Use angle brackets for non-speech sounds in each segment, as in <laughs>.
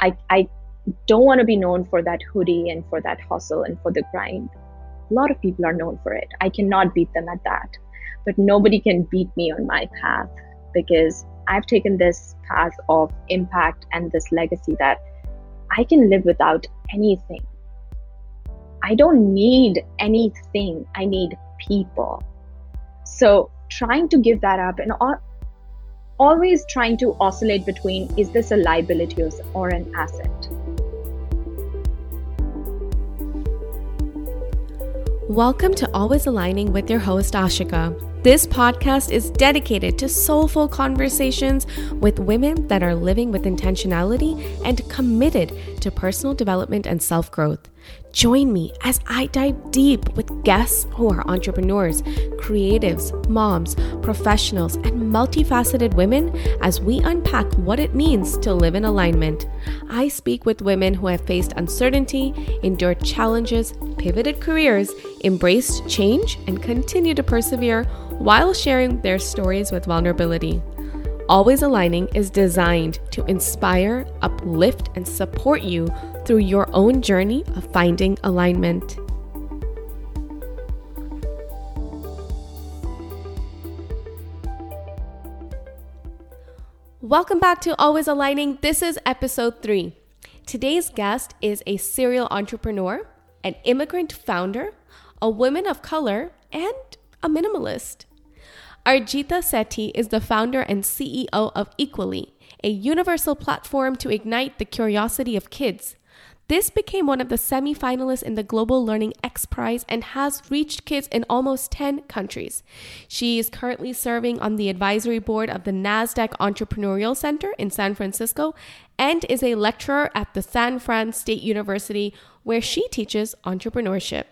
I, I don't want to be known for that hoodie and for that hustle and for the grind. A lot of people are known for it. I cannot beat them at that. But nobody can beat me on my path because I've taken this path of impact and this legacy that I can live without anything. I don't need anything, I need people. So, trying to give that up and always trying to oscillate between is this a liability or an asset? Welcome to Always Aligning with your host, Ashika. This podcast is dedicated to soulful conversations with women that are living with intentionality and committed to personal development and self growth. Join me as I dive deep with guests who are entrepreneurs, creatives, moms, professionals, and multifaceted women as we unpack what it means to live in alignment. I speak with women who have faced uncertainty, endured challenges, pivoted careers, embraced change, and continue to persevere while sharing their stories with vulnerability. Always Aligning is designed to inspire, uplift, and support you through your own journey of finding alignment. Welcome back to Always Aligning. This is episode three. Today's guest is a serial entrepreneur, an immigrant founder, a woman of color, and a minimalist. Arjita Sethi is the founder and CEO of Equally, a universal platform to ignite the curiosity of kids. This became one of the semi-finalists in the Global Learning X Prize and has reached kids in almost 10 countries. She is currently serving on the advisory board of the NASDAQ Entrepreneurial Center in San Francisco and is a lecturer at the San Fran State University where she teaches entrepreneurship.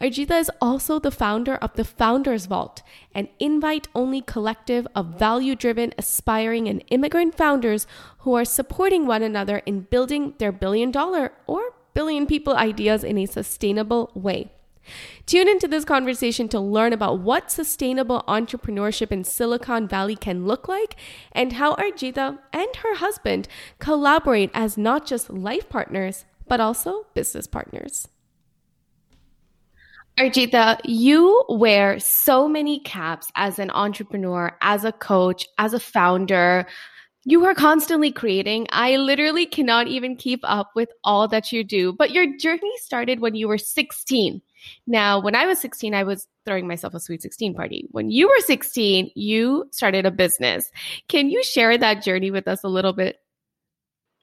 Arjita is also the founder of the Founders Vault, an invite only collective of value driven, aspiring, and immigrant founders who are supporting one another in building their billion dollar or billion people ideas in a sustainable way. Tune into this conversation to learn about what sustainable entrepreneurship in Silicon Valley can look like and how Arjita and her husband collaborate as not just life partners, but also business partners. Arjita, you wear so many caps as an entrepreneur, as a coach, as a founder. You are constantly creating. I literally cannot even keep up with all that you do. But your journey started when you were 16. Now, when I was 16, I was throwing myself a sweet 16 party. When you were 16, you started a business. Can you share that journey with us a little bit?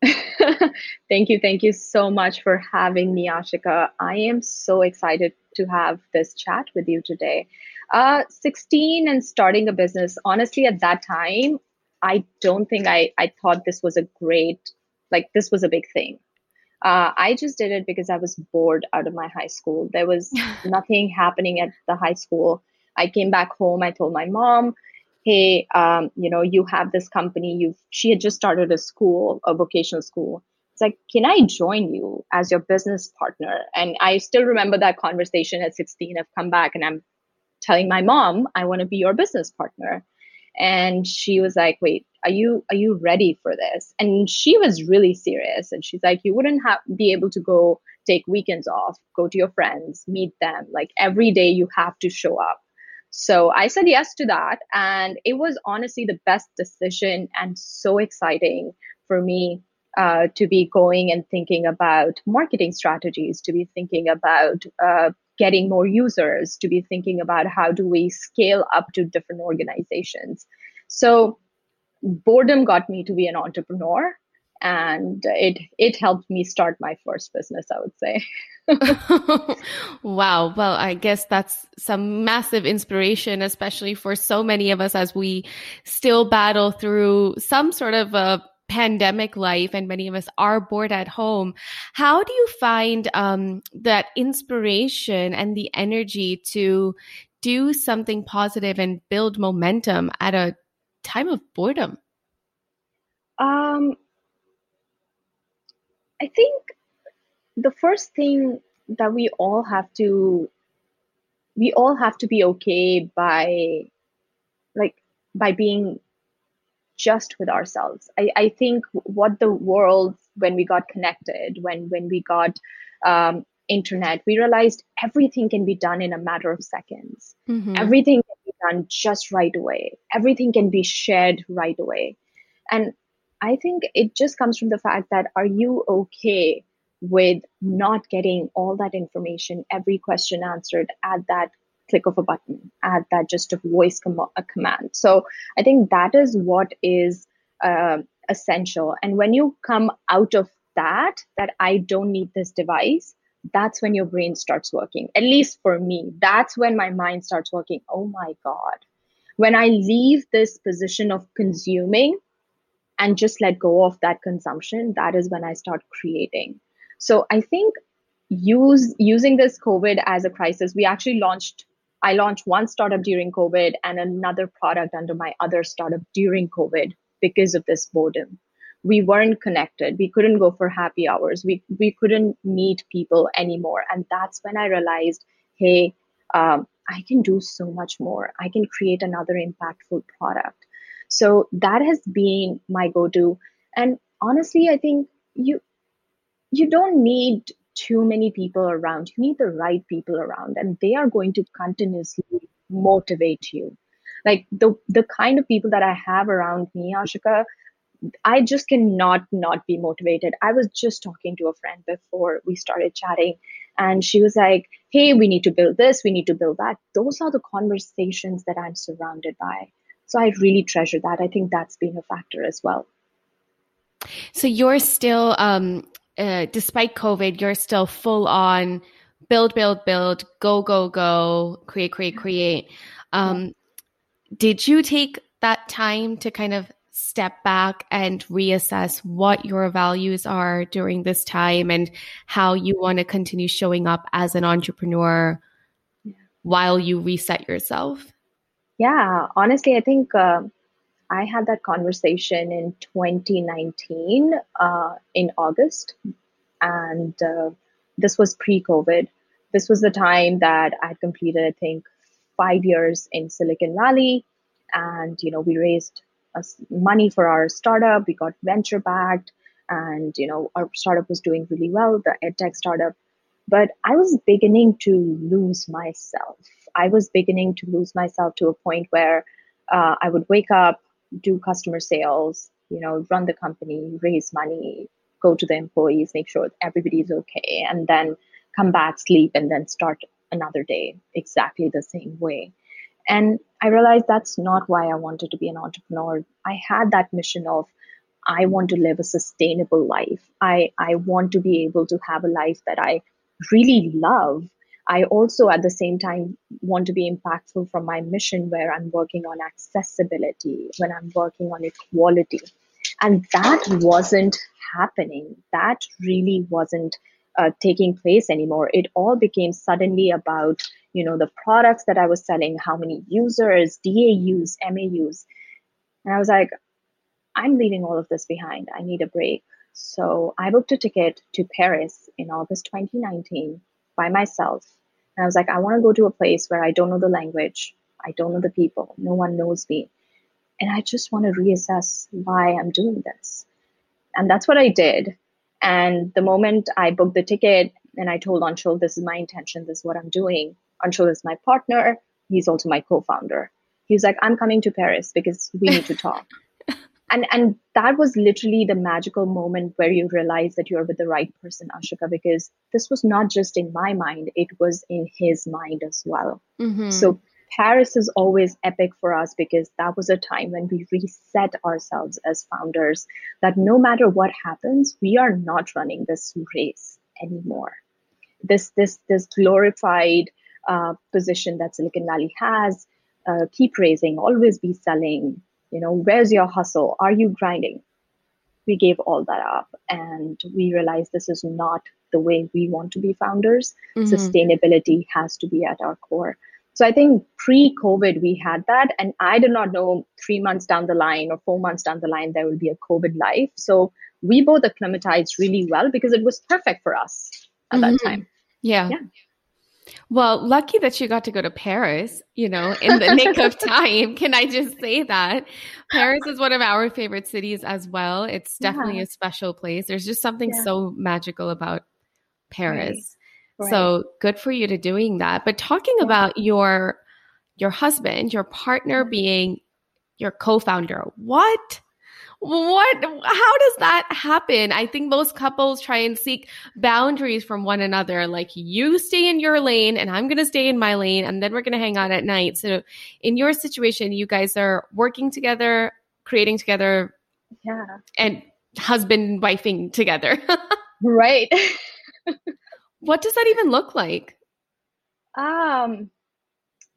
<laughs> thank you. Thank you so much for having me, Ashika. I am so excited to have this chat with you today. Uh, 16 and starting a business, honestly, at that time, I don't think I, I thought this was a great, like, this was a big thing. Uh, I just did it because I was bored out of my high school. There was <laughs> nothing happening at the high school. I came back home. I told my mom, hey, um, you know, you have this company. You, she had just started a school, a vocational school. It's like, can I join you as your business partner? And I still remember that conversation at 16. I've come back and I'm telling my mom, I want to be your business partner. And she was like, wait, are you, are you ready for this? And she was really serious. And she's like, you wouldn't have, be able to go take weekends off, go to your friends, meet them. Like every day you have to show up. So I said yes to that. And it was honestly the best decision and so exciting for me uh, to be going and thinking about marketing strategies, to be thinking about uh, getting more users, to be thinking about how do we scale up to different organizations. So boredom got me to be an entrepreneur and it it helped me start my first business i would say. <laughs> Wow. Well i guess that's some massive inspiration especially for so many of us as we still battle through some sort of a pandemic life and many of us are bored at home. How do you find um, that inspiration and the energy to do something positive and build momentum at a time of boredom? Um, i think the first thing that we all have to we all have to be okay by like by being just with ourselves. I, I think what the world when we got connected, when when we got um, internet, we realized everything can be done in a matter of seconds. Mm-hmm. Everything can be done just right away. Everything can be shared right away. And I think it just comes from the fact that are you okay with not getting all that information, every question answered at that click of a button, at that just a voice com- a command? So I think that is what is uh, essential. And when you come out of that, that I don't need this device, that's when your brain starts working. At least for me, that's when my mind starts working. Oh my God. When I leave this position of consuming and just let go of that consumption, that is when I start creating. So I think use using this COVID as a crisis, we actually launched I launched one startup during COVID and another product under my other startup during COVID because of this boredom. We weren't connected. We couldn't go for happy hours. We we couldn't meet people anymore. And that's when i realized hey um, i can do so much more. I can create another impactful product so that has been my go-to and honestly i think you you don't need too many people around you need the right people around and they are going to continuously motivate you like the the kind of people that i have around me ashika I just cannot not be motivated. I was just talking to a friend before we started chatting, and she was like, Hey, we need to build this, we need to build that. Those are the conversations that I'm surrounded by. So I really treasure that. I think that's been a factor as well. So you're still, um, uh, despite COVID, you're still full on build, build, build, go, go, go, create, create, create. Um, did you take that time to kind of step back and reassess what your values are during this time and how you want to continue showing up as an entrepreneur yeah. while you reset yourself? Yeah, honestly, I think uh, I had that conversation in 2019 uh, in August, and uh, this was pre COVID. This was the time that I had completed, I think, five years in Silicon Valley, and you know we raised money for our startup. We got venture backed, and you know our startup was doing really well, the edtech startup. But I was beginning to lose myself. I was beginning to lose myself to a point where uh, I would wake up, do customer sales, you know, run the company, raise money, go to the employees, make sure everybody's okay, and then come back, sleep, and then start another day exactly the same way. And I realized that's not why I wanted to be an entrepreneur. I had that mission of I want to live a sustainable life. I, I want to be able to have a life that I really love. I also, at the same time, want to be impactful from my mission where I'm working on accessibility, when I'm working on equality. And that wasn't happening. That really wasn't uh, taking place anymore. It all became suddenly about you know the products that i was selling how many users daus maus and i was like i'm leaving all of this behind i need a break so i booked a ticket to paris in august 2019 by myself and i was like i want to go to a place where i don't know the language i don't know the people no one knows me and i just want to reassess why i'm doing this and that's what i did and the moment i booked the ticket and i told anshul this is my intention this is what i'm doing Anshul is my partner. He's also my co-founder. He's like, I'm coming to Paris because we need to talk. And and that was literally the magical moment where you realize that you're with the right person, Ashika, because this was not just in my mind, it was in his mind as well. Mm-hmm. So Paris is always epic for us because that was a time when we reset ourselves as founders that no matter what happens, we are not running this race anymore. This this this glorified uh, position that Silicon Valley has. Uh, keep raising, always be selling. You know, where's your hustle? Are you grinding? We gave all that up and we realized this is not the way we want to be founders. Mm-hmm. Sustainability has to be at our core. So I think pre COVID, we had that. And I did not know three months down the line or four months down the line, there will be a COVID life. So we both acclimatized really well because it was perfect for us at mm-hmm. that time. Yeah. yeah. Well, lucky that you got to go to Paris, you know, in the nick of <laughs> time. Can I just say that? Paris is one of our favorite cities as well. It's definitely yeah. a special place. There's just something yeah. so magical about Paris. Right. Right. So good for you to doing that. But talking yeah. about your your husband, your partner being your co-founder, what what how does that happen? I think most couples try and seek boundaries from one another like you stay in your lane and i'm going to stay in my lane and then we're going to hang out at night. So in your situation you guys are working together creating together yeah. and husband and wifing together. <laughs> Right. What does that even look like? Um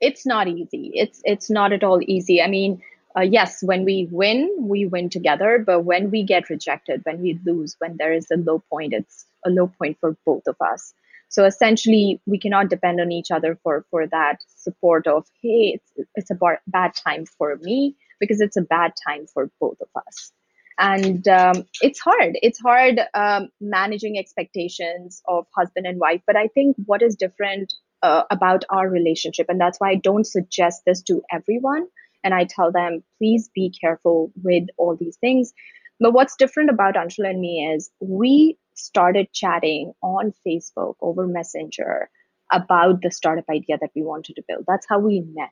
it's not easy. It's it's not at all easy. I mean uh, yes, when we win, we win together. But when we get rejected, when we lose, when there is a low point, it's a low point for both of us. So essentially, we cannot depend on each other for for that support of hey, it's it's a bar- bad time for me because it's a bad time for both of us. And um, it's hard. It's hard um, managing expectations of husband and wife. But I think what is different uh, about our relationship, and that's why I don't suggest this to everyone and I tell them, please be careful with all these things. But what's different about Anshul and me is we started chatting on Facebook over Messenger about the startup idea that we wanted to build. That's how we met.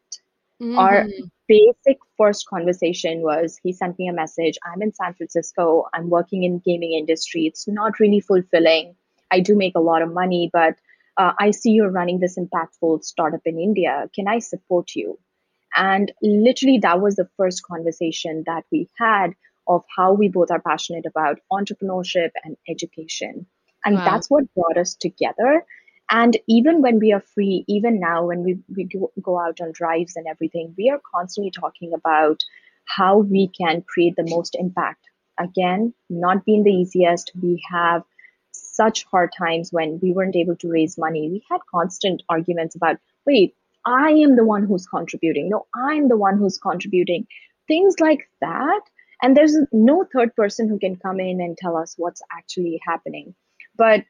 Mm-hmm. Our basic first conversation was he sent me a message. I'm in San Francisco. I'm working in gaming industry. It's not really fulfilling. I do make a lot of money, but uh, I see you're running this impactful startup in India. Can I support you? And literally, that was the first conversation that we had of how we both are passionate about entrepreneurship and education. And wow. that's what brought us together. And even when we are free, even now when we, we go out on drives and everything, we are constantly talking about how we can create the most impact. Again, not being the easiest. We have such hard times when we weren't able to raise money. We had constant arguments about, wait, I am the one who's contributing. No, I'm the one who's contributing. Things like that. And there's no third person who can come in and tell us what's actually happening. But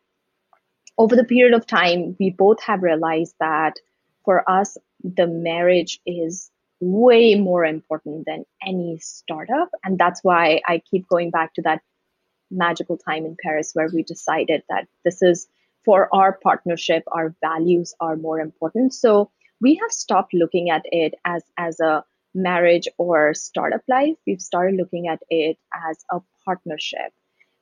over the period of time, we both have realized that for us, the marriage is way more important than any startup. And that's why I keep going back to that magical time in Paris where we decided that this is for our partnership, our values are more important. So we have stopped looking at it as as a marriage or startup life. We've started looking at it as a partnership.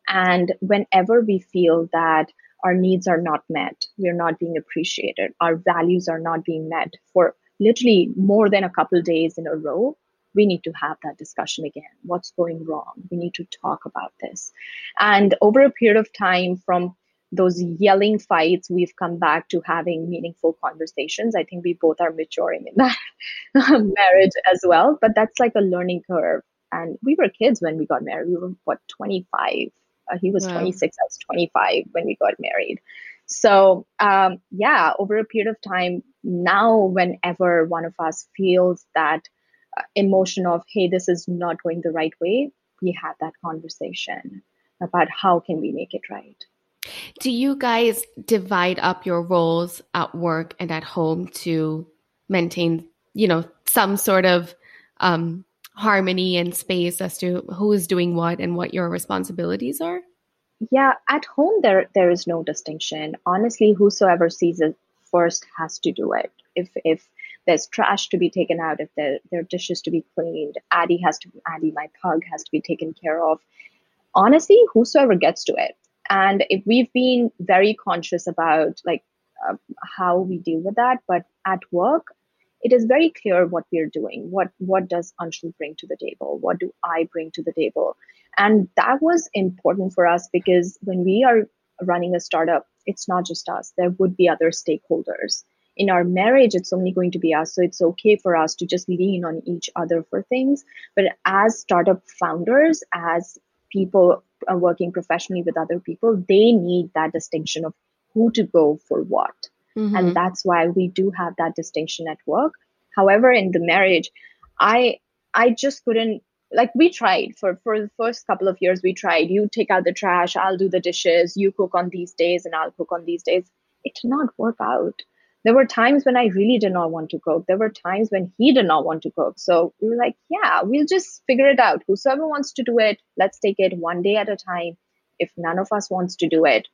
And whenever we feel that our needs are not met we're not being appreciated our values are not being met for literally more than a couple days in a row we need to have that discussion again. What's going wrong? We need to talk about this. And over a period of time from those yelling fights, we've come back to having meaningful conversations. I think we both are maturing in that <laughs> marriage as well. But that's like a learning curve. And we were kids when we got married. We were, what, 25? Uh, he was 26, I was 25 when we got married. So, um, yeah, over a period of time, now, whenever one of us feels that uh, emotion of, hey, this is not going the right way, we have that conversation about how can we make it right. Do you guys divide up your roles at work and at home to maintain, you know, some sort of um, harmony and space as to who is doing what and what your responsibilities are? Yeah, at home there there is no distinction. Honestly, whosoever sees it first has to do it. If if there's trash to be taken out, if there, there are dishes to be cleaned, Addie has to Addie, my pug, has to be taken care of. Honestly, whosoever gets to it and we've been very conscious about like uh, how we deal with that but at work it is very clear what we're doing. What what does anshul bring to the table? What do i bring to the table? And that was important for us because when we are running a startup it's not just us. There would be other stakeholders. In our marriage it's only going to be us. So it's okay for us to just lean on each other for things. But as startup founders as people are working professionally with other people, they need that distinction of who to go for what. Mm-hmm. And that's why we do have that distinction at work. However, in the marriage, I I just couldn't like we tried for for the first couple of years we tried you take out the trash i'll do the dishes you cook on these days and i'll cook on these days it did not work out there were times when I really did not want to cook. There were times when he did not want to cook. So we were like, yeah, we'll just figure it out. Whosoever wants to do it, let's take it one day at a time. If none of us wants to do it,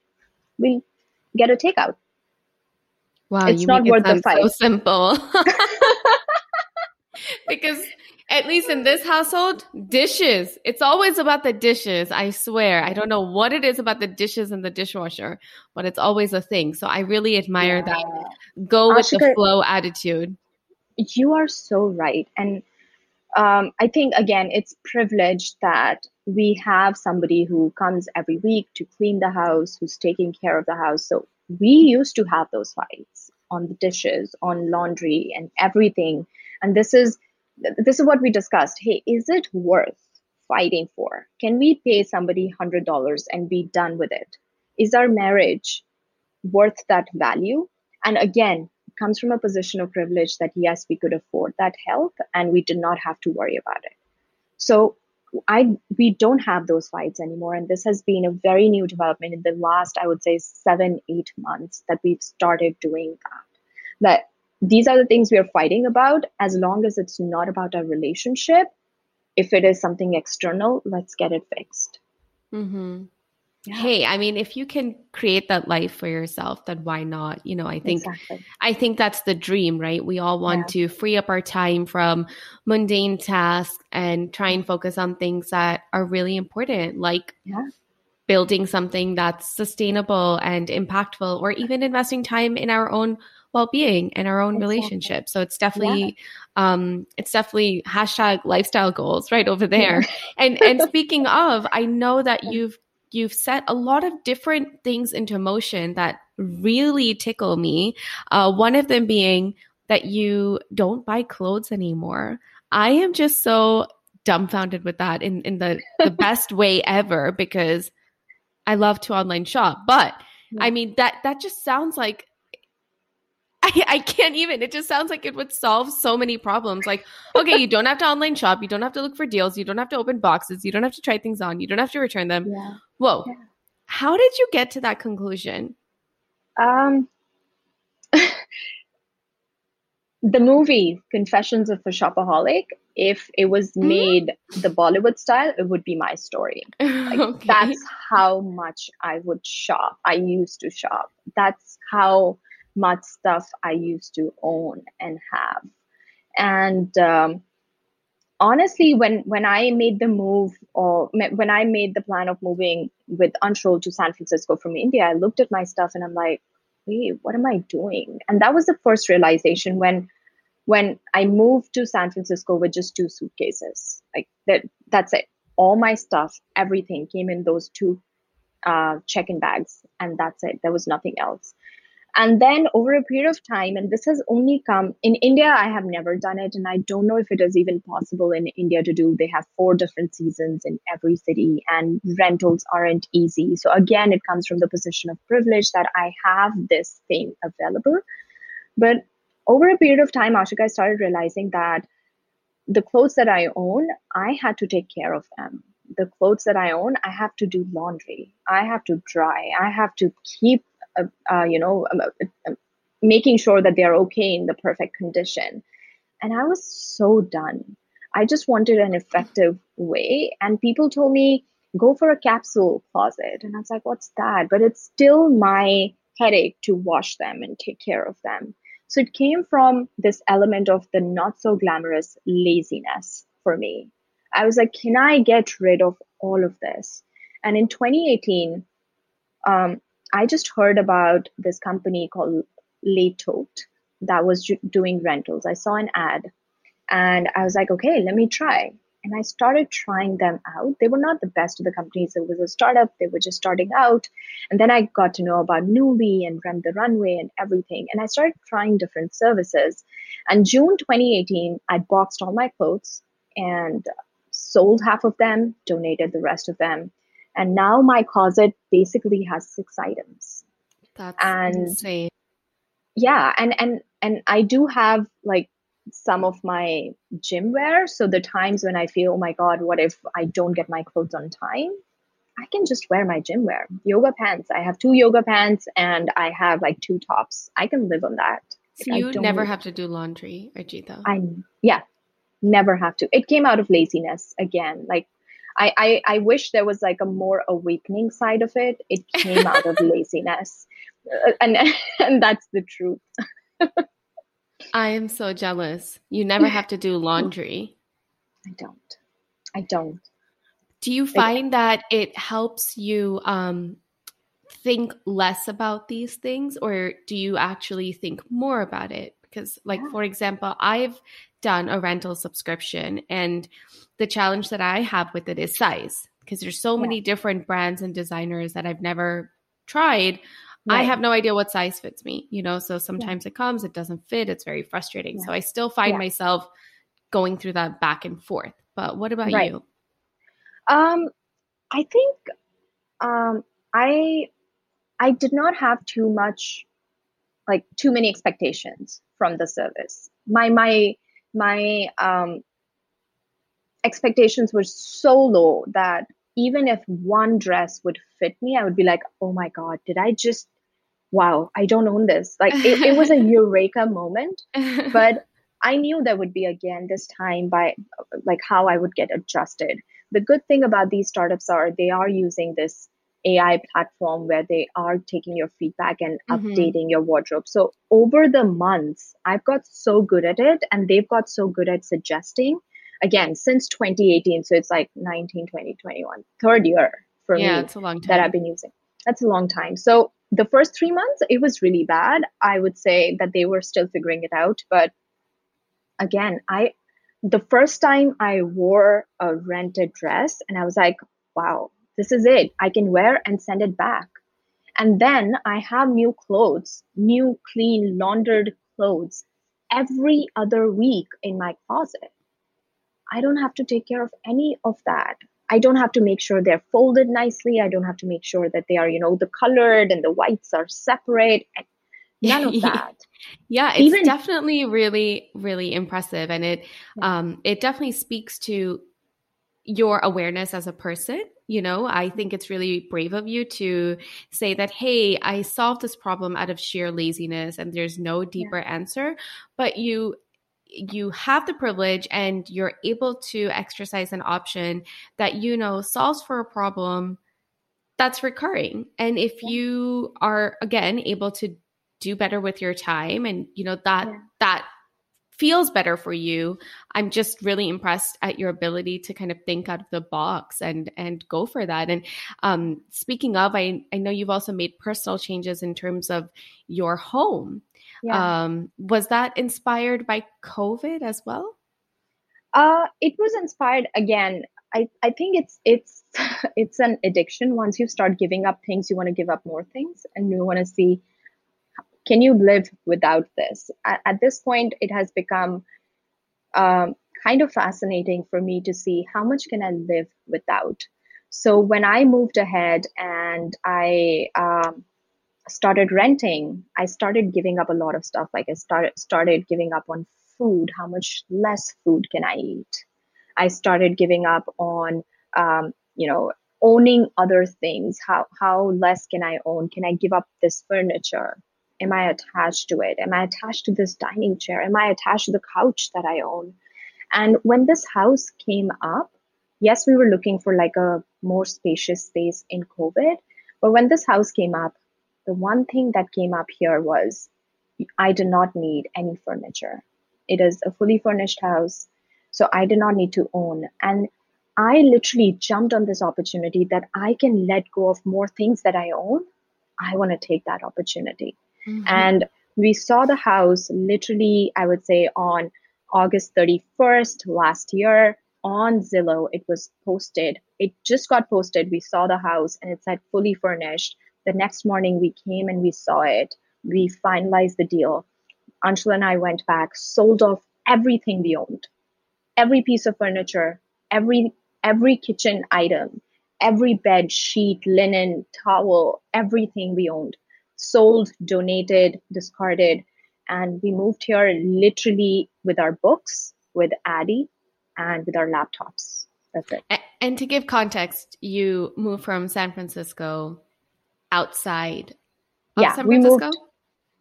we'll get a takeout. Wow, it's not worth the fight. So simple. <laughs> <laughs> because at least in this household, dishes. It's always about the dishes. I swear. I don't know what it is about the dishes in the dishwasher, but it's always a thing. So I really admire yeah. that. Go with Ashika, the flow attitude. You are so right. And um, I think, again, it's privileged that we have somebody who comes every week to clean the house, who's taking care of the house. So we used to have those fights on the dishes, on laundry, and everything. And this is this is what we discussed. Hey, is it worth fighting for? Can we pay somebody $100 and be done with it? Is our marriage worth that value? And again, it comes from a position of privilege that yes, we could afford that help and we did not have to worry about it. So I we don't have those fights anymore. And this has been a very new development in the last, I would say, seven, eight months that we've started doing that. That these are the things we are fighting about as long as it's not about our relationship if it is something external let's get it fixed mm-hmm. yeah. hey i mean if you can create that life for yourself then why not you know i think exactly. i think that's the dream right we all want yeah. to free up our time from mundane tasks and try and focus on things that are really important like yeah building something that's sustainable and impactful or even investing time in our own well-being and our own exactly. relationship so it's definitely yeah. um it's definitely hashtag lifestyle goals right over there yeah. and and <laughs> speaking of i know that you've you've set a lot of different things into motion that really tickle me uh, one of them being that you don't buy clothes anymore i am just so dumbfounded with that in in the <laughs> the best way ever because i love to online shop but I mean that that just sounds like I, I can't even. It just sounds like it would solve so many problems. Like, okay, you don't have to online shop. You don't have to look for deals. You don't have to open boxes. You don't have to try things on. You don't have to return them. Yeah. Whoa. Yeah. How did you get to that conclusion? Um, <laughs> the movie Confessions of a Shopaholic, if it was mm-hmm. made mm-hmm. the Bollywood style, it would be my story. <laughs> Like, okay. That's how much I would shop. I used to shop. That's how much stuff I used to own and have. And um, honestly, when when I made the move, or when I made the plan of moving with Anshul to San Francisco from India, I looked at my stuff and I'm like, wait, what am I doing? And that was the first realization when when I moved to San Francisco with just two suitcases. Like that, that's it. All my stuff, everything came in those two uh, check-in bags, and that's it. There was nothing else and then over a period of time and this has only come in india i have never done it and i don't know if it is even possible in india to do. They have four different seasons in every city and rentals aren't easy. So again it comes from the position of privilege that i have this thing available. But over a period of time ashika i started realizing that the clothes that i own i had to take care of them. The clothes that i own i have to do laundry. I have to dry. I have to keep uh, uh, you know, um, uh, um, making sure that they're okay in the perfect condition. And I was so done. I just wanted an effective way. And people told me, go for a capsule closet. And I was like, what's that? But it's still my headache to wash them and take care of them. So it came from this element of the not so glamorous laziness for me. I was like, can I get rid of all of this? And in 2018, um, I just heard about this company called Le Tote that was doing rentals. I saw an ad and I was like, okay, let me try. And I started trying them out. They were not the best of the companies. It was a startup. They were just starting out. And then I got to know about Nuuly and Rent the Runway and everything. And I started trying different services. And June 2018, I boxed all my clothes and sold half of them, donated the rest of them. And now my closet basically has six items. That's and insane. Yeah, and and and I do have like some of my gym wear. So the times when I feel, oh my God, what if I don't get my clothes on time? I can just wear my gym wear. Yoga pants. I have two yoga pants and I have like two tops. I can live on that. So you never have to do laundry, Arjita. I yeah, never have to. It came out of laziness again. Like I, I I wish there was like a more awakening side of it. It came out of <laughs> laziness, uh, and <laughs> and that's the truth. I am so jealous. You never have to do laundry. I don't. I don't. Do you find that it helps you um, think less about these things, or do you actually think more about it? Because, like, yeah. for example, I've done a rental subscription, and the challenge that I have with it is size because there's so yeah. many different brands and designers that I've never tried. Right. I have no idea what size fits me, you know. So sometimes yeah. it comes, it doesn't fit, it's very frustrating. So I still find myself going through that back and forth. But what about right. you? Um, I think um, I I did not have too much, like too many expectations from the service. My my my um, expectations were so low that even if one dress would fit me, I would be like, oh my god, did I just? Wow, I don't own this. Like it, it was a <laughs> eureka moment, <laughs> but I knew there would be again this time by like how I would get adjusted. The good thing about these startups are they are using this AI platform where they are taking your feedback and mm-hmm. updating your wardrobe. So over the months, I've got so good at it and they've got so good at suggesting again since 2018. So it's like 19, 20, 21, third year for yeah, me it's a long time. that I've been using. That's a long time. So the first three months, it was really bad. I would say that they were still figuring it out, but again, I the first time I wore a rented dress and I was like, wow, this is it. I can wear and send it back. And then I have new clothes, new clean laundered clothes every other week in my closet. I don't have to take care of any of that. I don't have to make sure they're folded nicely. I don't have to make sure that they are, you know, the colored and the whites are separate. None of <laughs> that. yeah, it's Even, definitely really, really impressive. And it um it definitely speaks to your awareness as a person. You know, I think it's really brave of you to say that, hey, I solved this problem out of sheer laziness and there's no deeper yeah. answer. But you you have the privilege and you're able to exercise an option that you know solves for a problem that's recurring. And if you are again able to do better with your time and you know that yeah. that feels better for you. I'm just really impressed at your ability to kind of think out of the box and and go for that. And um, speaking of i i know you've also made personal changes in terms of your home. Yeah. um, was that inspired by covid as well? Uh it was inspired again i i think it's it's <laughs> it's an addiction. Once you start giving up things you want to give up more things and you want to see can you live without this? At, at this point, it has become um, kind of fascinating for me to see how much can I live without. So when I moved ahead and I um, started renting, I started giving up a lot of stuff. Like I started started giving up on food. How much less food can I eat? I started giving up on um, you know owning other things. How how less can I own? Can I give up this furniture? Am I attached to it? Am I attached to this dining chair? Am I attached to the couch that I own? And when this house came up, yes, we were looking for like a more spacious space in COVID. But when this house came up, the one thing that came up here was I did not need any furniture. It is a fully furnished house. So I did not need to own. And I literally jumped on this opportunity that I can let go of more things that I own. I want to take that opportunity. Mm-hmm. And we saw the house literally, I would say, on August 31st last year on Zillow. It was posted. It just got posted. We saw the house and it said fully furnished. The next morning we came and we saw it. We finalized the deal. Anshul and I went back, sold off everything we owned, every piece of furniture, every every kitchen item, every bed sheet, linen, towel, everything we owned sold, donated, discarded. And we moved here literally with our books, with Addie, and with our laptops. That's it. And to give context, you moved from San Francisco outside of yeah, San Francisco? We moved,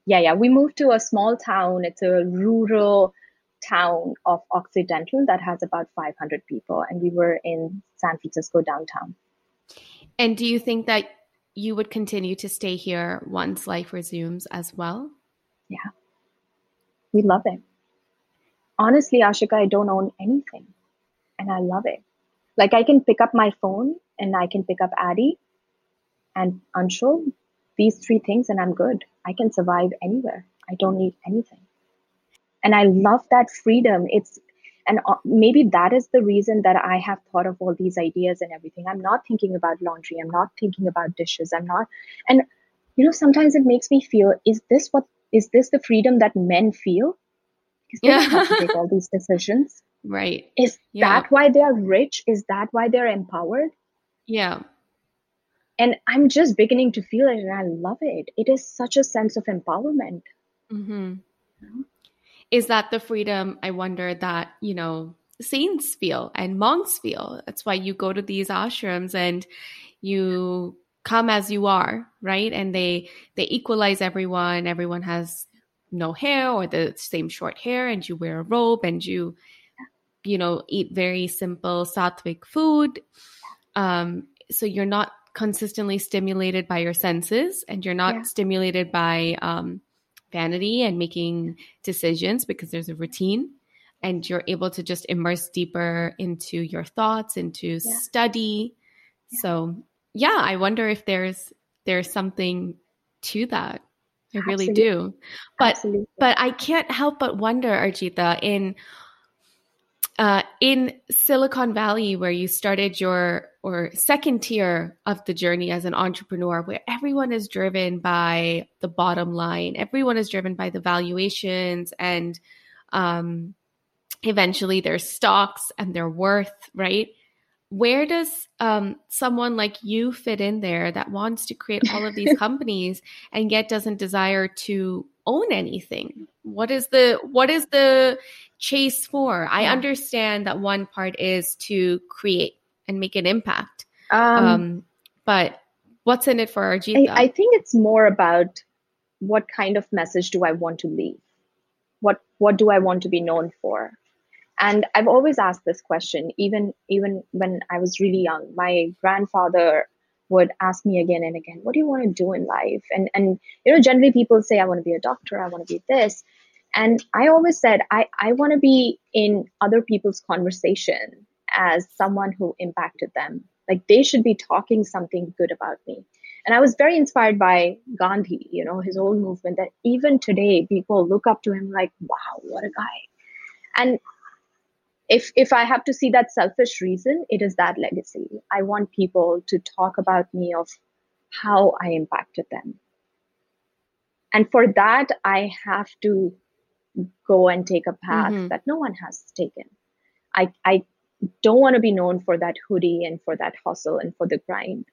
yeah, yeah. We moved to a small town. It's a rural town of Occidental that has about 500 people, and we were in San Francisco downtown. And do you think that you would continue to stay here once life resumes as well? Yeah, we love it. Honestly, Ashika, I don't own anything, and I love it. Like I can pick up my phone and I can pick up Addie and Anshul, these three things, and I'm good. I can survive anywhere. I don't need anything and i love that freedom it's and uh, maybe that is the reason that i have thought of all these ideas and everything. I'm not thinking about laundry. I'm not thinking about dishes. I'm not and you know sometimes it makes me feel is this what is this the freedom that men feel? Because they yeah. have to take <laughs> all these decisions. Right. Is yeah. that why they are rich? Is that why they're empowered? Yeah. And i'm just beginning to feel it and i love it. It is such a sense of empowerment. Mm-hmm. you know? Is that the freedom I wonder that, you know, saints feel and monks feel. That's why you go to these ashrams and you come as you are, right? And they they equalize everyone. Everyone has no hair or the same short hair and you wear a robe and you you know eat very simple sattvic food. Um so you're not consistently stimulated by your senses and you're not yeah. stimulated by um vanity and making decisions because there's a routine and you're able to just immerse deeper into your thoughts into yeah. study yeah. so yeah i wonder if there's there's something to that i really Absolutely. do but Absolutely. but i can't help but wonder Arjita in uh, in Silicon Valley, where you started your or second tier of the journey as an entrepreneur, where everyone is driven by the bottom line, everyone is driven by the valuations and um, eventually their stocks and their worth, right? Where does um, someone like you fit in there that wants to create all of these <laughs> companies and yet doesn't desire to own anything? What is the what is the chase for? I understand that one part is to create and make an impact. Um, um, but what's in it for Arjita? I, I think it's more about what kind of message do I want to leave? What what do I want to be known for? And I've always asked this question, even even when I was really young. My grandfather would ask me again and again, "What do you want to do in life?" And and you know, generally people say, "I want to be a doctor. I want to be this." And I always said, I, I want to be in other people's conversation as someone who impacted them. Like they should be talking something good about me. And I was very inspired by Gandhi, you know, his whole movement that even today people look up to him like, wow, what a guy. And if if I have to see that selfish reason, it is that legacy. I want people to talk about me of how I impacted them. And for that, I have to go and take a path mm-hmm. that no one has taken. I, I don't want to be known for that hoodie and for that hustle and for the grind.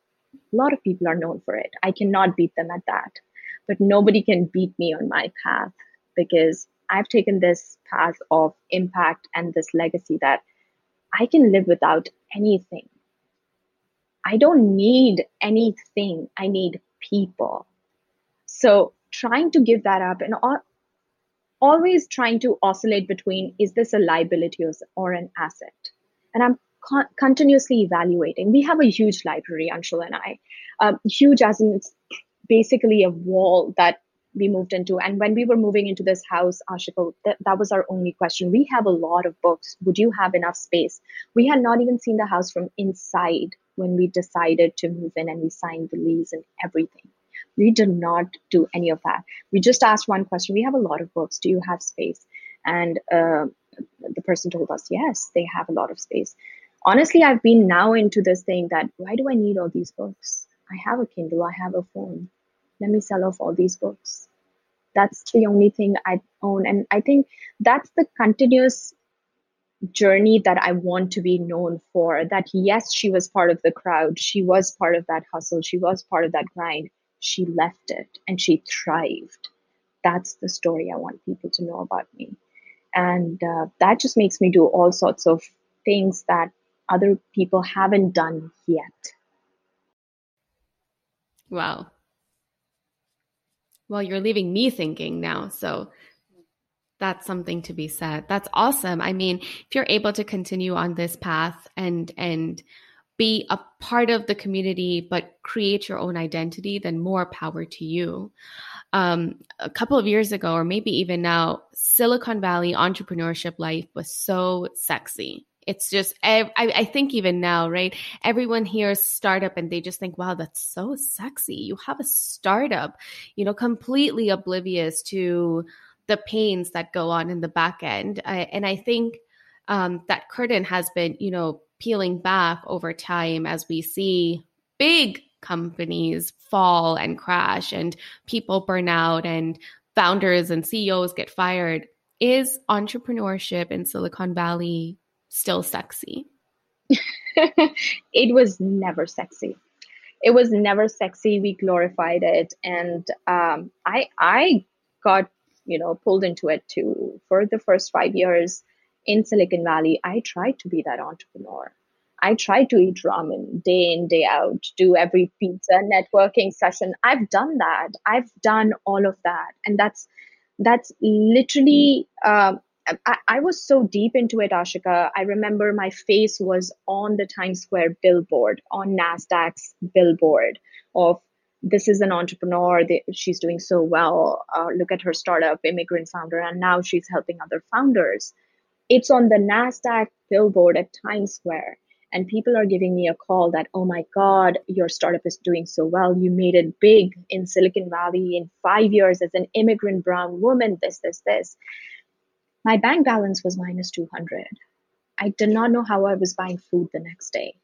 A lot of people are known for it. I cannot beat them at that. But nobody can beat me on my path because I've taken this path of impact and this legacy that I can live without anything. I don't need anything. I need people. So trying to give that up and always trying to oscillate between is this a liability or an asset? And I'm con- continuously evaluating. We have a huge library, Anshul and I, um, huge as in it's basically a wall that we moved into. And when we were moving into this house, Ashika, th- that was our only question. We have a lot of books. Would you have enough space? We had not even seen the house from inside when we decided to move in and we signed the lease and everything. We did not do any of that. We just asked one question. We have a lot of books. Do you have space? And uh, the person told us, yes, they have a lot of space. Honestly, I've been now into this thing that why do I need all these books? I have a Kindle, I have a phone. Let me sell off all these books. That's the only thing I own. And I think that's the continuous journey that I want to be known for. That yes, she was part of the crowd, she was part of that hustle, she was part of that grind she left it and she thrived. That's the story I want people to know about me. And uh, that just makes me do all sorts of things that other people haven't done yet. Wow. Well, you're leaving me thinking now. So that's something to be said. That's awesome. I mean, if you're able to continue on this path and and be a part of the community but create your own identity, then more power to you. Um, a couple of years ago, or maybe even now, Silicon Valley entrepreneurship life was so sexy. It's just, I, I think even now, right? Everyone hears startup and they just think, wow, that's so sexy. You have a startup, you know, completely oblivious to the pains that go on in the back end. I, and I think um, that curtain has been, you know, peeling back over time as we see big companies fall and crash and people burn out and founders and CEOs get fired. Is entrepreneurship in Silicon Valley still sexy? <laughs> it was never sexy. It was never sexy. We glorified it, and um, I I got you know pulled into it too. For the first five years in Silicon Valley, I tried to be that entrepreneur. I tried to eat ramen day in, day out, do every pizza networking session. I've done that. I've done all of that. And that's that's literally uh, I, I, was so deep into it, Ashika. I remember my face was on the Times Square billboard, on NASDAQ's billboard of this is an entrepreneur. They, she's doing so well. Uh, look at her startup, immigrant founder, and now she's helping other founders. It's on the NASDAQ billboard at Times Square and people are giving me a call that oh my god your startup is doing so well. You made it big in silicon valley in 5 years as an immigrant brown woman this this this. My bank balance was minus 200 i did not know how i was buying food the next day.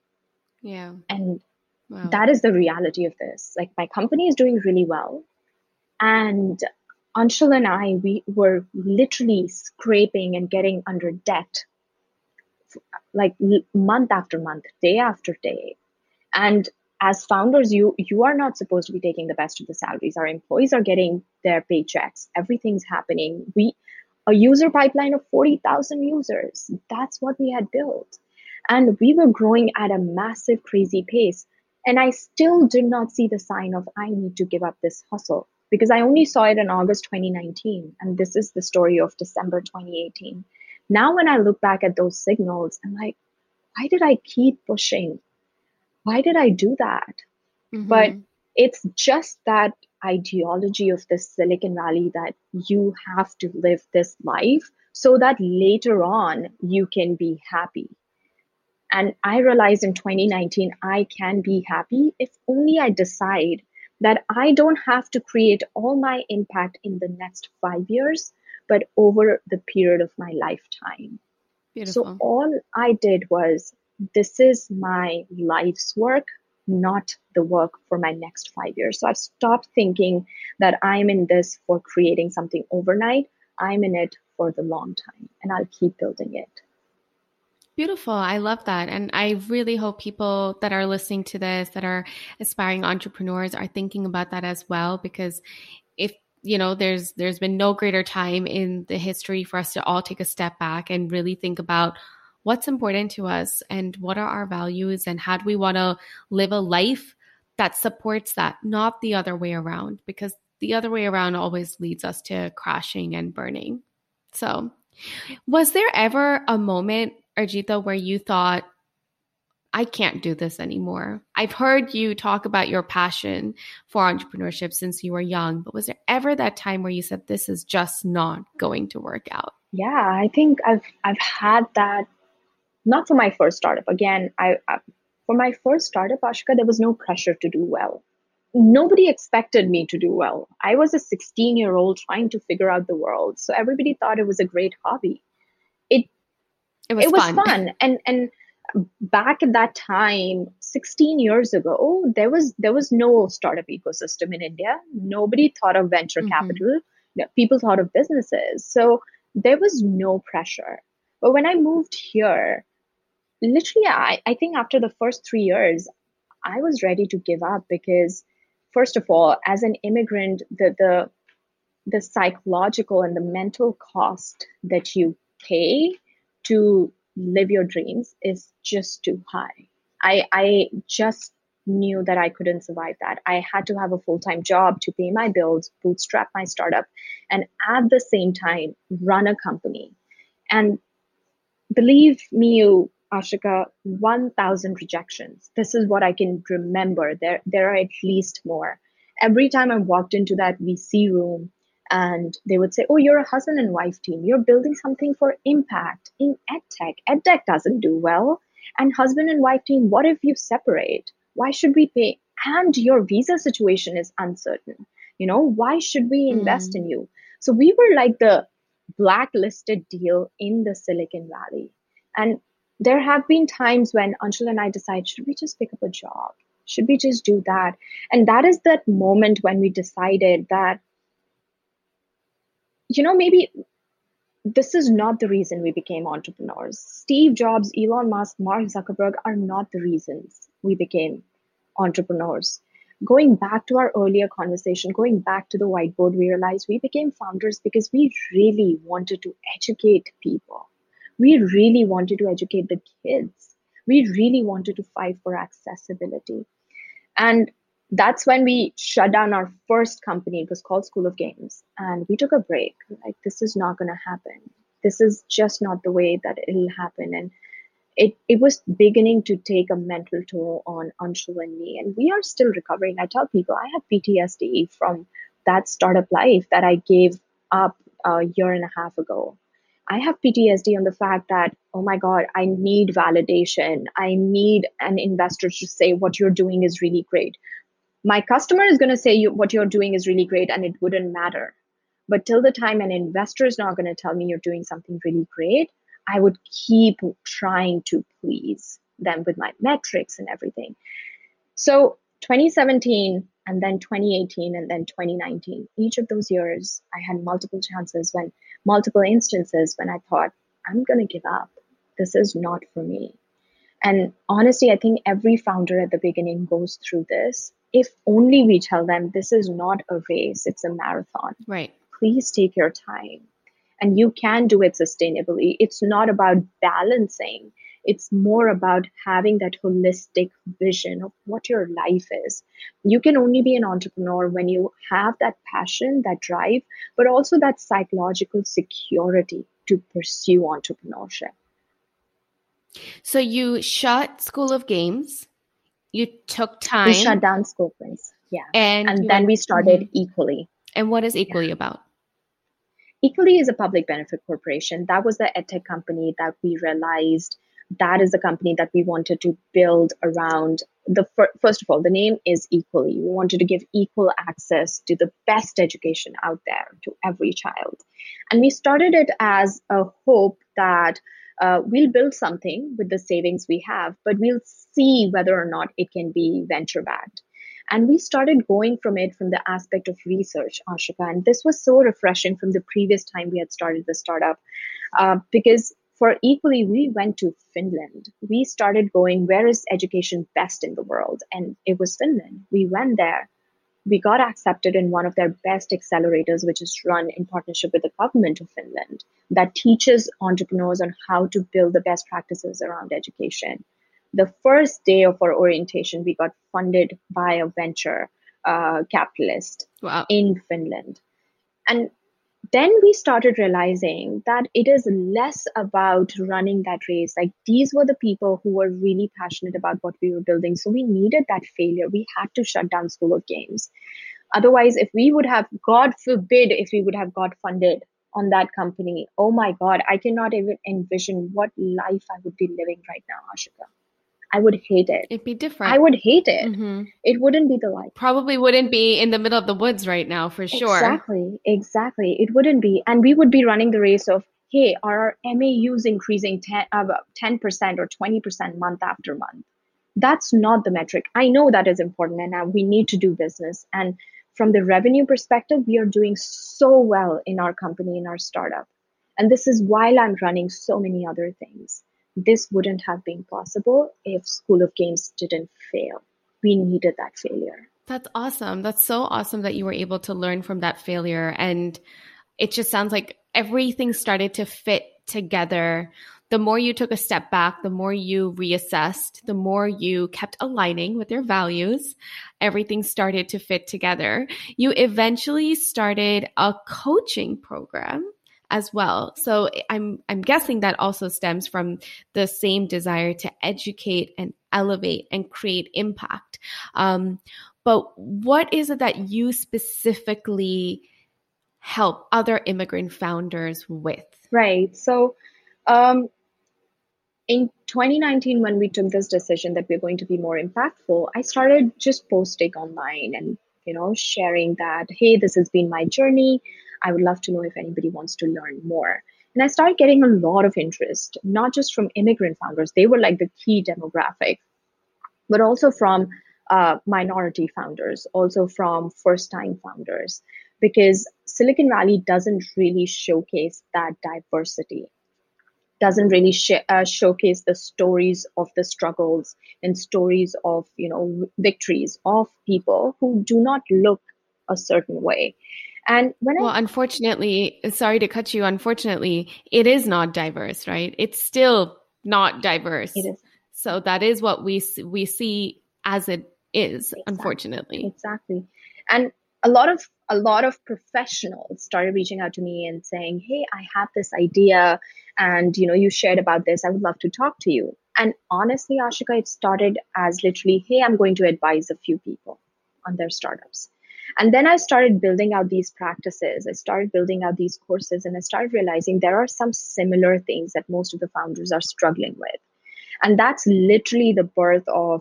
Yeah. And wow. that is the reality of this. Like my company is doing really well. And Anshul and I, we were literally scraping and getting under debt like month after month day after day. And as founders you you are not supposed to be taking the best of the salaries. Our employees are getting their paychecks. Everything's happening. We a user pipeline of 40,000 users. That's what we had built. And we were growing at a massive crazy pace. And i still did not see the sign of i need to give up this hustle. Because i only saw it in august 2019 and this is the story of december 2018 now, when I look back at those signals, I'm like, why did I keep pushing? Why did I do that? Mm-hmm. But it's just that ideology of the Silicon Valley that you have to live this life so that later on you can be happy. And I realized in 2019, I can be happy if only I decide that I don't have to create all my impact in the next five years but over the period of my lifetime. Beautiful. So all I did was this is my life's work, not the work for my next five years. So I've stopped thinking that I'm in this for creating something overnight. I'm in it for the long time and I'll keep building it. Beautiful. I love that. And I really hope people that are listening to this, that are aspiring entrepreneurs, are thinking about that as well. Because if you know there's there's been no greater time in the history for us to all take a step back and really think about what's important to us and what are our values and how do we want to live a life that supports that not the other way around because the other way around always leads us to crashing and burning. So was there ever a moment arjita where you thought I can't do this anymore. I've heard you talk about your passion for entrepreneurship since you were young, but was there ever that time where you said this is just not going to work out? Yeah, I think I've I've had that not for my first startup. Again, I, I for my first startup, Ashika, there was no pressure to do well. Nobody expected me to do well. I was a 16 year old trying to figure out the world, so everybody thought it was a great hobby. It it was, it was fun. fun. and and back at that time 16 years ago there was there was no startup ecosystem in india. Nobody thought of venture mm-hmm. capital. People thought of businesses. So there was no pressure. But when i moved here literally I, I think after the first three years i was ready to give up because first of all as an immigrant the the the psychological and the mental cost that you pay to live your dreams is just too high. I I just knew that I couldn't survive that. I had to have a full time job to pay my bills, bootstrap my startup, and at the same time, run a company. And believe me, you, Ashika, 1,000 rejections. This is what I can remember. There, there are at least more. Every time I walked into that VC room, and they would say, Oh, you're a husband and wife team. You're building something for impact in edtech. Edtech doesn't do well. And husband and wife team, what if you separate? Why should we pay? And your visa situation is uncertain. You know, why should we invest mm. in you? So we were like the blacklisted deal in the Silicon Valley. And there have been times when Anshul and I decide, should we just pick up a job? Should we just do that? And that is that moment when we decided that, you know, maybe this is not the reason we became entrepreneurs. Steve Jobs, Elon Musk, Mark Zuckerberg are not the reasons we became entrepreneurs. Going back to our earlier conversation, going back to the whiteboard, we realized we became founders because we really wanted to educate people. We really wanted to educate the kids. We really wanted to fight for accessibility. And that's when we shut down our first company. It was called School of Games. And we took a break. Like, this is not going to happen. This is just not the way that it'll happen. And it, it was beginning to take a mental toll on Anshul and me. And we are still recovering. I tell people I have PTSD from that startup life that I gave up a year and a half ago. I have PTSD on the fact that, oh my God, I need validation. I need an investor to say what you're doing is really great. My customer is going to say you, what you're doing is really great and it wouldn't matter. But till the time an investor is not going to tell me you're doing something really great, I would keep trying to please them with my metrics and everything. So 2017 and then 2018 and then 2019, each of those years, I had multiple chances when multiple instances when I thought, I'm going to give up. This is not for me. And honestly, I think every founder at the beginning goes through this. If only we tell them this is not a race, it's a marathon. Right. Please take your time and you can do it sustainably. It's not about balancing, it's more about having that holistic vision of what your life is. You can only be an entrepreneur when you have that passion, that drive, but also that psychological security to pursue entrepreneurship. So you shut School of Games. You took time. We shut down School of Yeah. And, and then went, we started mm-hmm. Equally. And what is Equally yeah. about? Equally is a public benefit corporation. That was the edtech company that we realized that is the company that we wanted to build around the first of all the name is equally we wanted to give equal access to the best education out there to every child and we started it as a hope that uh, we'll build something with the savings we have but we'll see whether or not it can be venture backed and we started going from it from the aspect of research, Ashika. And this was so refreshing from the previous time we had started the startup uh, because for equally, we went to Finland. We started going, where is education best in the world? And it was Finland. We went there. We got accepted in one of their best accelerators, which is run in partnership with the government of Finland, that teaches entrepreneurs on how to build the best practices around education the first day of our orientation, we got funded by a venture uh, capitalist wow. in Finland. And then we started realizing that it is less about running that race. Like these were the people who were really passionate about what we were building. So we needed that failure. We had to shut down School of Games. Otherwise, if we would have, God forbid, if we would have got funded on that company, oh my God, I cannot even envision what life I would be living right now, Ashika. I would hate it. It'd be different. I would hate it. Mm-hmm. It wouldn't be the life. Probably wouldn't be in the middle of the woods right now for sure. Exactly. Exactly. It wouldn't be. And we would be running the race of, hey, are our MAUs increasing 10, uh, 10% or 20% month after month? That's not the metric. I know that is important and uh, we need to do business. And from the revenue perspective, we are doing so well in our company, in our startup. And this is while I'm running so many other things this wouldn't have been possible if School of Games didn't fail. We needed that failure. That's awesome. That's so awesome that you were able to learn from that failure. And it just sounds like everything started to fit together the more you took a step back, the more you reassessed, the more you kept aligning with your values, everything started to fit together. You eventually started a coaching program as well. So I'm I'm guessing that also stems from the same desire to educate and elevate and create impact. Um, but what is it that you specifically help other immigrant founders with? Right. So um, in 2019, when we took this decision that we're going to be more impactful, I started just posting online and you know sharing that hey, this has been my journey. I would love to know if anybody wants to learn more. And I started getting a lot of interest, not just from immigrant founders, they were like the key demographic, but also from uh, minority founders, also from first time founders, because Silicon Valley doesn't really showcase that diversity, doesn't really sh- uh, showcase the stories of the struggles and stories of you know victories of people who do not look a certain way and when well, I, unfortunately, sorry to cut you. Unfortunately, it is not diverse, right? It's still not diverse. It is. So that is what we we see as it is, exactly. unfortunately. Exactly. And a lot of a lot of professionals started reaching out to me and saying, "Hey, I have this idea, and you know, you shared about this. I would love to talk to you." And honestly, Ashika, it started as literally, "Hey, I'm going to advise a few people on their startups." And then I started building out these practices. I started building out these courses, and I started realizing there are some similar things that most of the founders are struggling with. And that's literally the birth of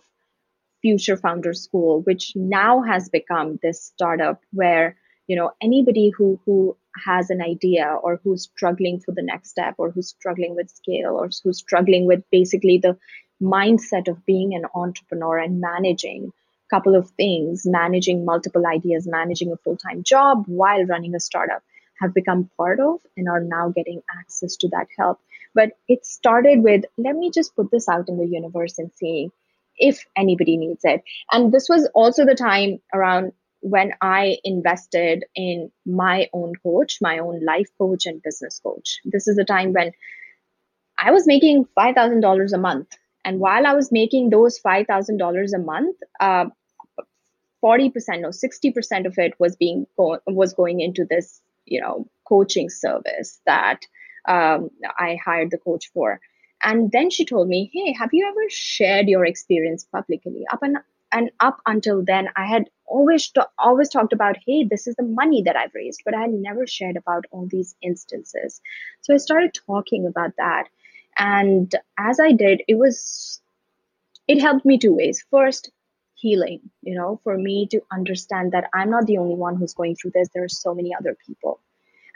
Future Founder School, which now has become this startup where you know anybody who who has an idea or who's struggling for the next step or who's struggling with scale or who's struggling with basically the mindset of being an entrepreneur and managing couple of things, managing multiple ideas, managing a full time job while running a startup, have become part of and are now getting access to that help. But it started with let me just put this out in the universe and see if anybody needs it. And this was also the time around when I invested in my own coach, my own life coach and business coach. This is a time when I was making $5,000 a month. And while I was making those $5,000 a month, uh, 40% or 60% of it was being go- was going into this you know coaching service that um, i hired the coach for. And then she told me hey have you ever shared your experience publicly? Up and and up until then i had always to- always talked about hey this is the money that i've raised but i had never shared about all these instances. So i started talking about that. And as i did it was it helped me two ways. First healing, you know, for me to understand that I'm not the only one who's going through this. There are so many other people.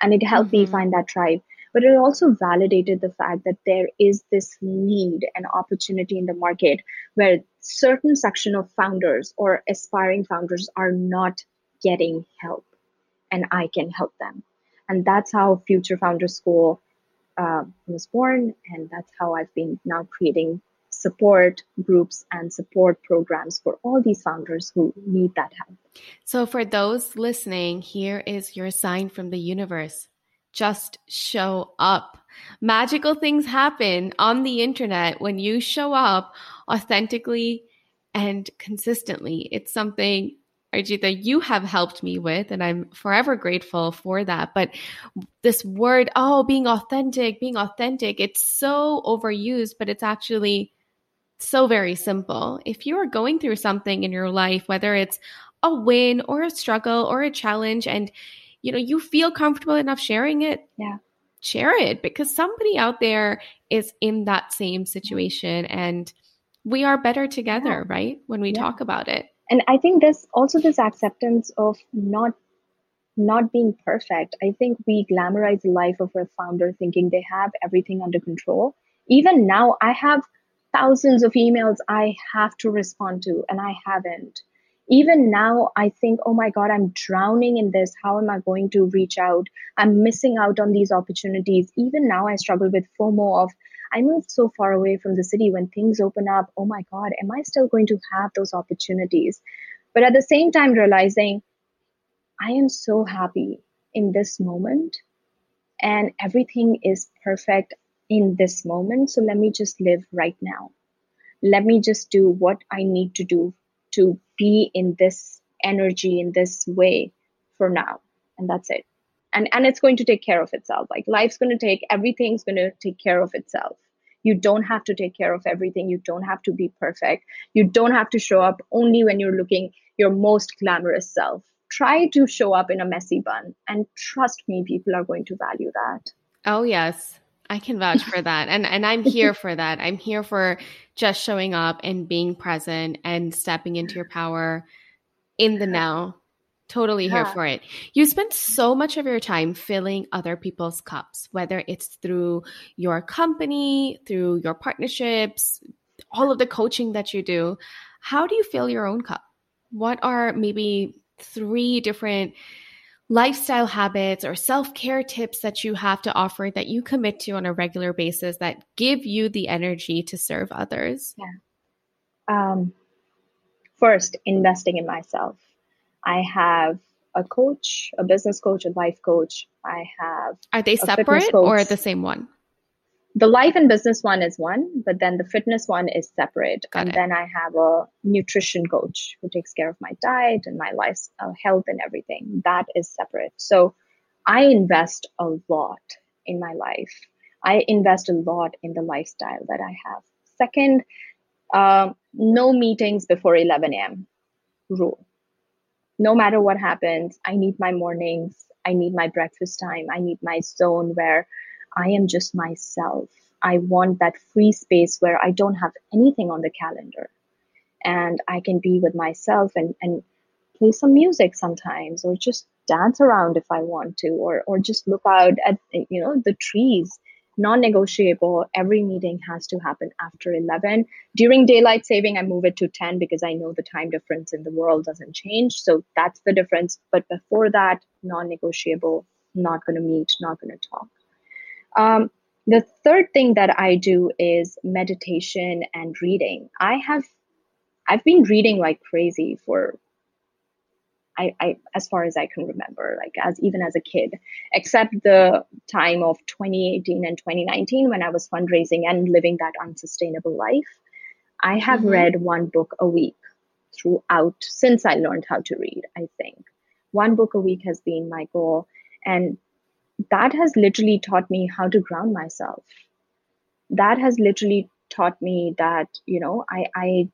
And it helped mm-hmm. me find that tribe. But it also validated the fact that there is this need and opportunity in the market where certain section of founders or aspiring founders are not getting help and I can help them. And that's how Future Founder School uh, was born. And that's how I've been now creating support groups and support programs for all these founders who need that help. So, for those listening, here is your sign from the universe just show up. Magical things happen on the internet when you show up authentically and consistently. It's something Arjita, you have helped me with, and I'm forever grateful for that. But this word, oh, being authentic, being authentic, it's so overused, but it's actually so very simple. If you are going through something in your life, whether it's a win or a struggle or a challenge, and you know, you feel comfortable enough sharing it, yeah, share it because somebody out there is in that same situation and we are better together, yeah. right? When we yeah. talk about it. And I think there's also this acceptance of not not being perfect. I think we glamorize the life of a founder thinking they have everything under control. Even now, I have thousands of emails I have to respond to, and I haven't. Even now, I think, oh my God, I'm drowning in this. How am I going to reach out? I'm missing out on these opportunities. Even now, I struggle with FOMO of, I moved so far away from the city when things open up. Oh my God, am I still going to have those opportunities? But at the same time, realizing I am so happy in this moment and everything is perfect in this moment. So let me just live right now. Let me just do what I need to do to be in this energy, in this way for now. And that's it. And, and it's going to take care of itself. Like life's going to take, everything's going to take care of itself. You don't have to take care of everything. You don't have to be perfect. You don't have to show up only when you're looking your most glamorous self. Try to show up in a messy bun. And trust me, people are going to value that. Oh, yes. I can vouch for that. And and I'm here <laughs> for that. I'm here for just showing up and being present and stepping into your power in the now. Totally here for it. You spend so much of your time filling other people's cups, whether it's through your company, through your partnerships, all of the coaching that you do. How do you fill your own cup? What are maybe three different lifestyle habits or self care tips that you have to offer that you commit to on a regular basis that give you the energy to serve others? Yeah. Um, first, investing in myself. I have a coach, a business coach, a life coach. I have. Are they separate or the same one? The life and business one is one, but then the fitness one is separate. Got and it. then I have a nutrition coach who takes care of my diet and my life, uh, health and everything. That is separate. So I invest a lot in my life. I invest a lot in the lifestyle that I have. Second, um, no meetings before 11 a.m. rule. No matter what happens, I need my mornings. I need my breakfast time. I need my zone where I am just myself. I want that free space where I don't have anything on the calendar and I can be with myself and, and play some music sometimes or just dance around if I want to or, or just look out at, you know, the trees. Non-negotiable. Every meeting has to happen after 11. During daylight saving, I move it to 10 because I know the time difference in the world doesn't change. So that's the difference. But before that, non-negotiable, not going to meet, not going to talk. Um, the third thing that I do is meditation and reading. I have I've been reading like crazy for I, I as far as I can remember, like as even as a kid, except the time of 2018 and 2019 when I was fundraising and living that unsustainable life. I have mm-hmm. read one book a week throughout since I learned how to read, I think. One book a week has been my goal. And that has literally taught me how to ground myself. That has literally taught me that, you know, I, I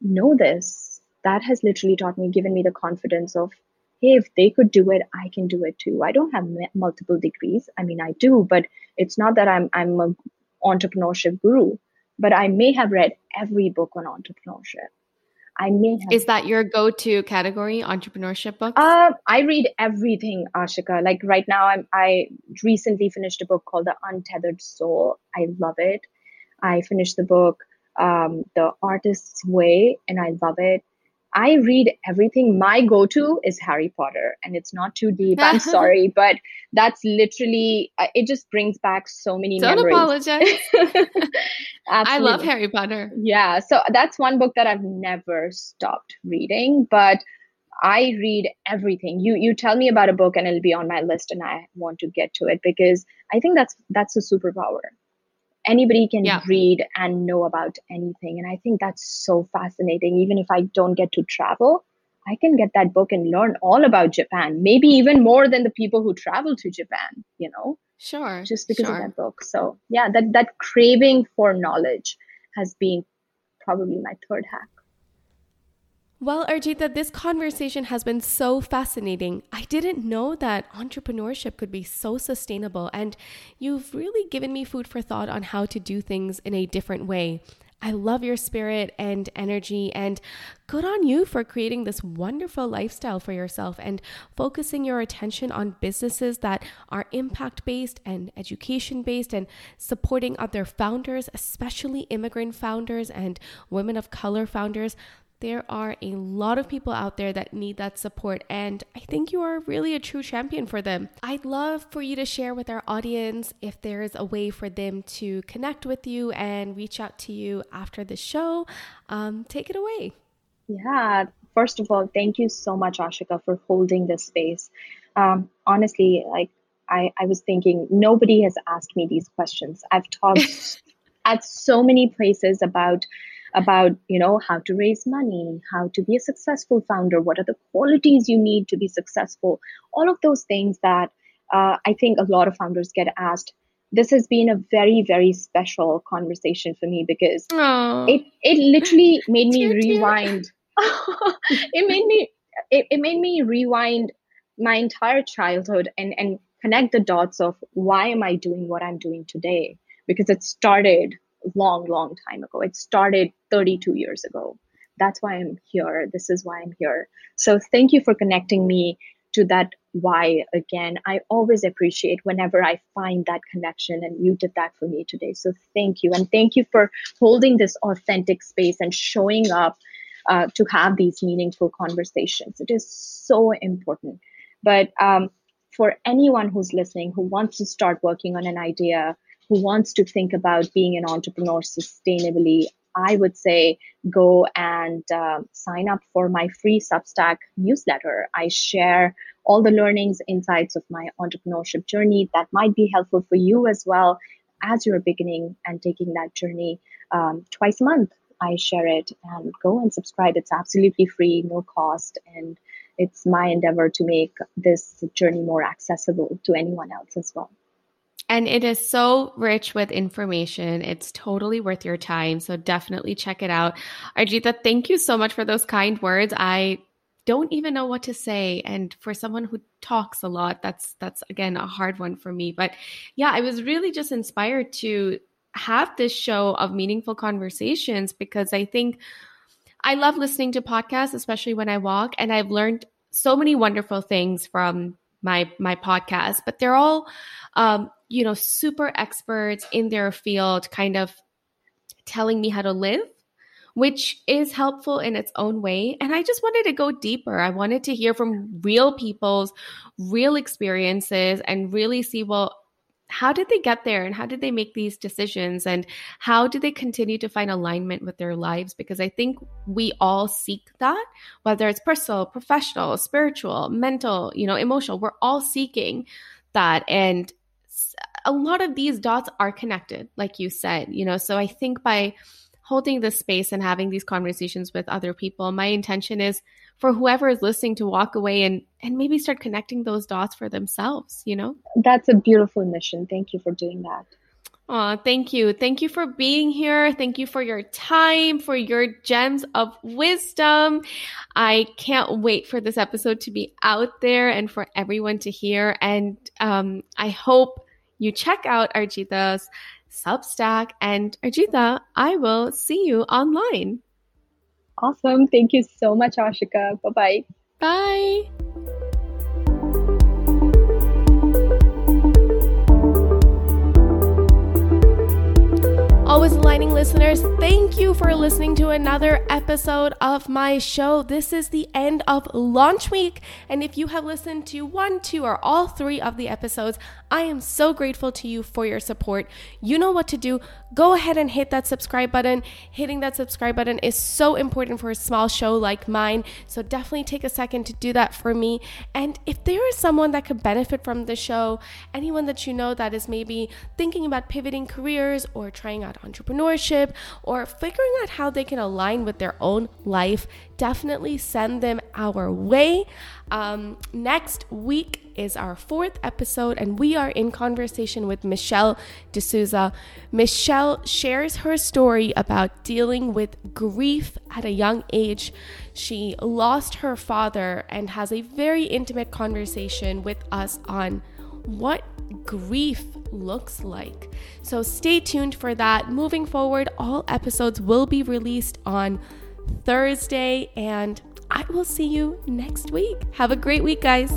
know this. That has literally taught me, given me the confidence of, hey, if they could do it, I can do it too. I don't have multiple degrees. I mean, I do, but it's not that I'm I'm a entrepreneurship guru, but I may have read every book on entrepreneurship. I may have. Is that your go-to category, entrepreneurship books? Uh, I read everything, Ashika. Like right now, I'm I recently finished a book called The Untethered Soul. I love it. I finished the book um, The Artist's Way, and I love it. I read everything. My go to is Harry Potter, and it's not too deep. I'm <laughs> sorry, but that's literally, uh, it just brings back so many Don't memories. apologize. <laughs> I love Harry Potter. Yeah. So that's one book that I've never stopped reading, but I read everything. You you tell me about a book and it'll be on my list and I want to get to it because I think that's that's a superpower anybody can yeah. read and know about anything. And i think that's so fascinating. Even if i don't get to travel i can get that book and learn all about japan. Maybe even more than the people who travel to japan you know sure just because sure. of that book. So yeah that that craving for knowledge has been probably my third hack well, Arjita, this conversation has been so fascinating. I didn't know that entrepreneurship could be so sustainable, and you've really given me food for thought on how to do things in a different way. I love your spirit and energy, and good on you for creating this wonderful lifestyle for yourself and focusing your attention on businesses that are impact based and education based and supporting other founders, especially immigrant founders and women of color founders there are a lot of people out there that need that support, and I think you are really a true champion for them. I'd love for you to share with our audience if there is a way for them to connect with you and reach out to you after the show. Um, take it away. Yeah, first of all, thank you so much, Ashika, for holding this space. Um, honestly, like I, I was thinking nobody has asked me these questions. I've talked <laughs> at so many places about about you know how to raise money how to be a successful founder what are the qualities you need to be successful all of those things that uh, i think a lot of founders get asked. This has been a very very special conversation for me because Aww. it it literally <laughs> made me rewind. <laughs> It made me it, it made me rewind my entire childhood and and connect the dots of why am i doing what i'm doing today? Because it started long long time ago. It started 32 years ago. That's why i'm here. This is why i'm here. So thank you for connecting me to that why again. I always appreciate whenever i find that connection and you did that for me today. So thank you. And thank you for holding this authentic space and showing up uh, to have these meaningful conversations. It is so important. But um, for anyone who's listening who wants to start working on an idea who wants to think about being an entrepreneur sustainably I would say go and uh, sign up for my free Substack newsletter. I share all the learnings, insights of my entrepreneurship journey that might be helpful for you as well as you're beginning and taking that journey um, twice a month. I share it and go and subscribe. It's absolutely free, no cost, and it's my endeavor to make this journey more accessible to anyone else as well. And it is so rich with information. It's totally worth your time. So definitely check it out. Arjita, thank you so much for those kind words. I don't even know what to say and for someone who talks a lot that's that's again a hard one for me but yeah i was really just inspired to have this show of meaningful conversations because i think i love listening to podcasts especially when i walk and i've learned so many wonderful things from my my podcast but they're all um, you know super experts in their field kind of telling me how to live which is helpful in its own way. And i just wanted to go deeper. I wanted to hear from real people's real experiences and really see well how did they get there and how did they make these decisions and how do they continue to find alignment with their lives? Because i think we all seek that whether it's personal professional spiritual mental you know emotional we're all seeking that. And a lot of these dots are connected like you said you know so i think by holding this space and having these conversations with other people my intention is for whoever is listening to walk away and and maybe start connecting those dots for themselves you know that's a beautiful mission thank you for doing that Oh, thank you. Thank you for being here. Thank you for your time, for your gems of wisdom. I can't wait for this episode to be out there and for everyone to hear. And um, I hope you check out Arjita's Substack. And Arjita, I will see you online. Awesome. Thank you so much, Ashika. Bye-bye. Bye. Always Aligning listeners, thank you for listening to another episode of my show. This is the end of launch week. And if you have listened to one, two, or all three of the episodes, I am so grateful to you for your support. You know what to do. Go ahead and hit that subscribe button. Hitting that subscribe button is so important for a small show like mine. So definitely take a second to do that for me. And if there is someone that could benefit from the show, anyone that you know that is maybe thinking about pivoting careers or trying out entrepreneurship or figuring out how they can align with their own life, definitely send them our way. Um, next week is our fourth episode, and we are in conversation with Michelle D'Souza. Michelle shares her story about dealing with grief at a young age. She lost her father and has a very intimate conversation with us on what grief looks like. So stay tuned for that. Moving forward, all episodes will be released on Thursday, and I will see you next week. Have a great week, guys.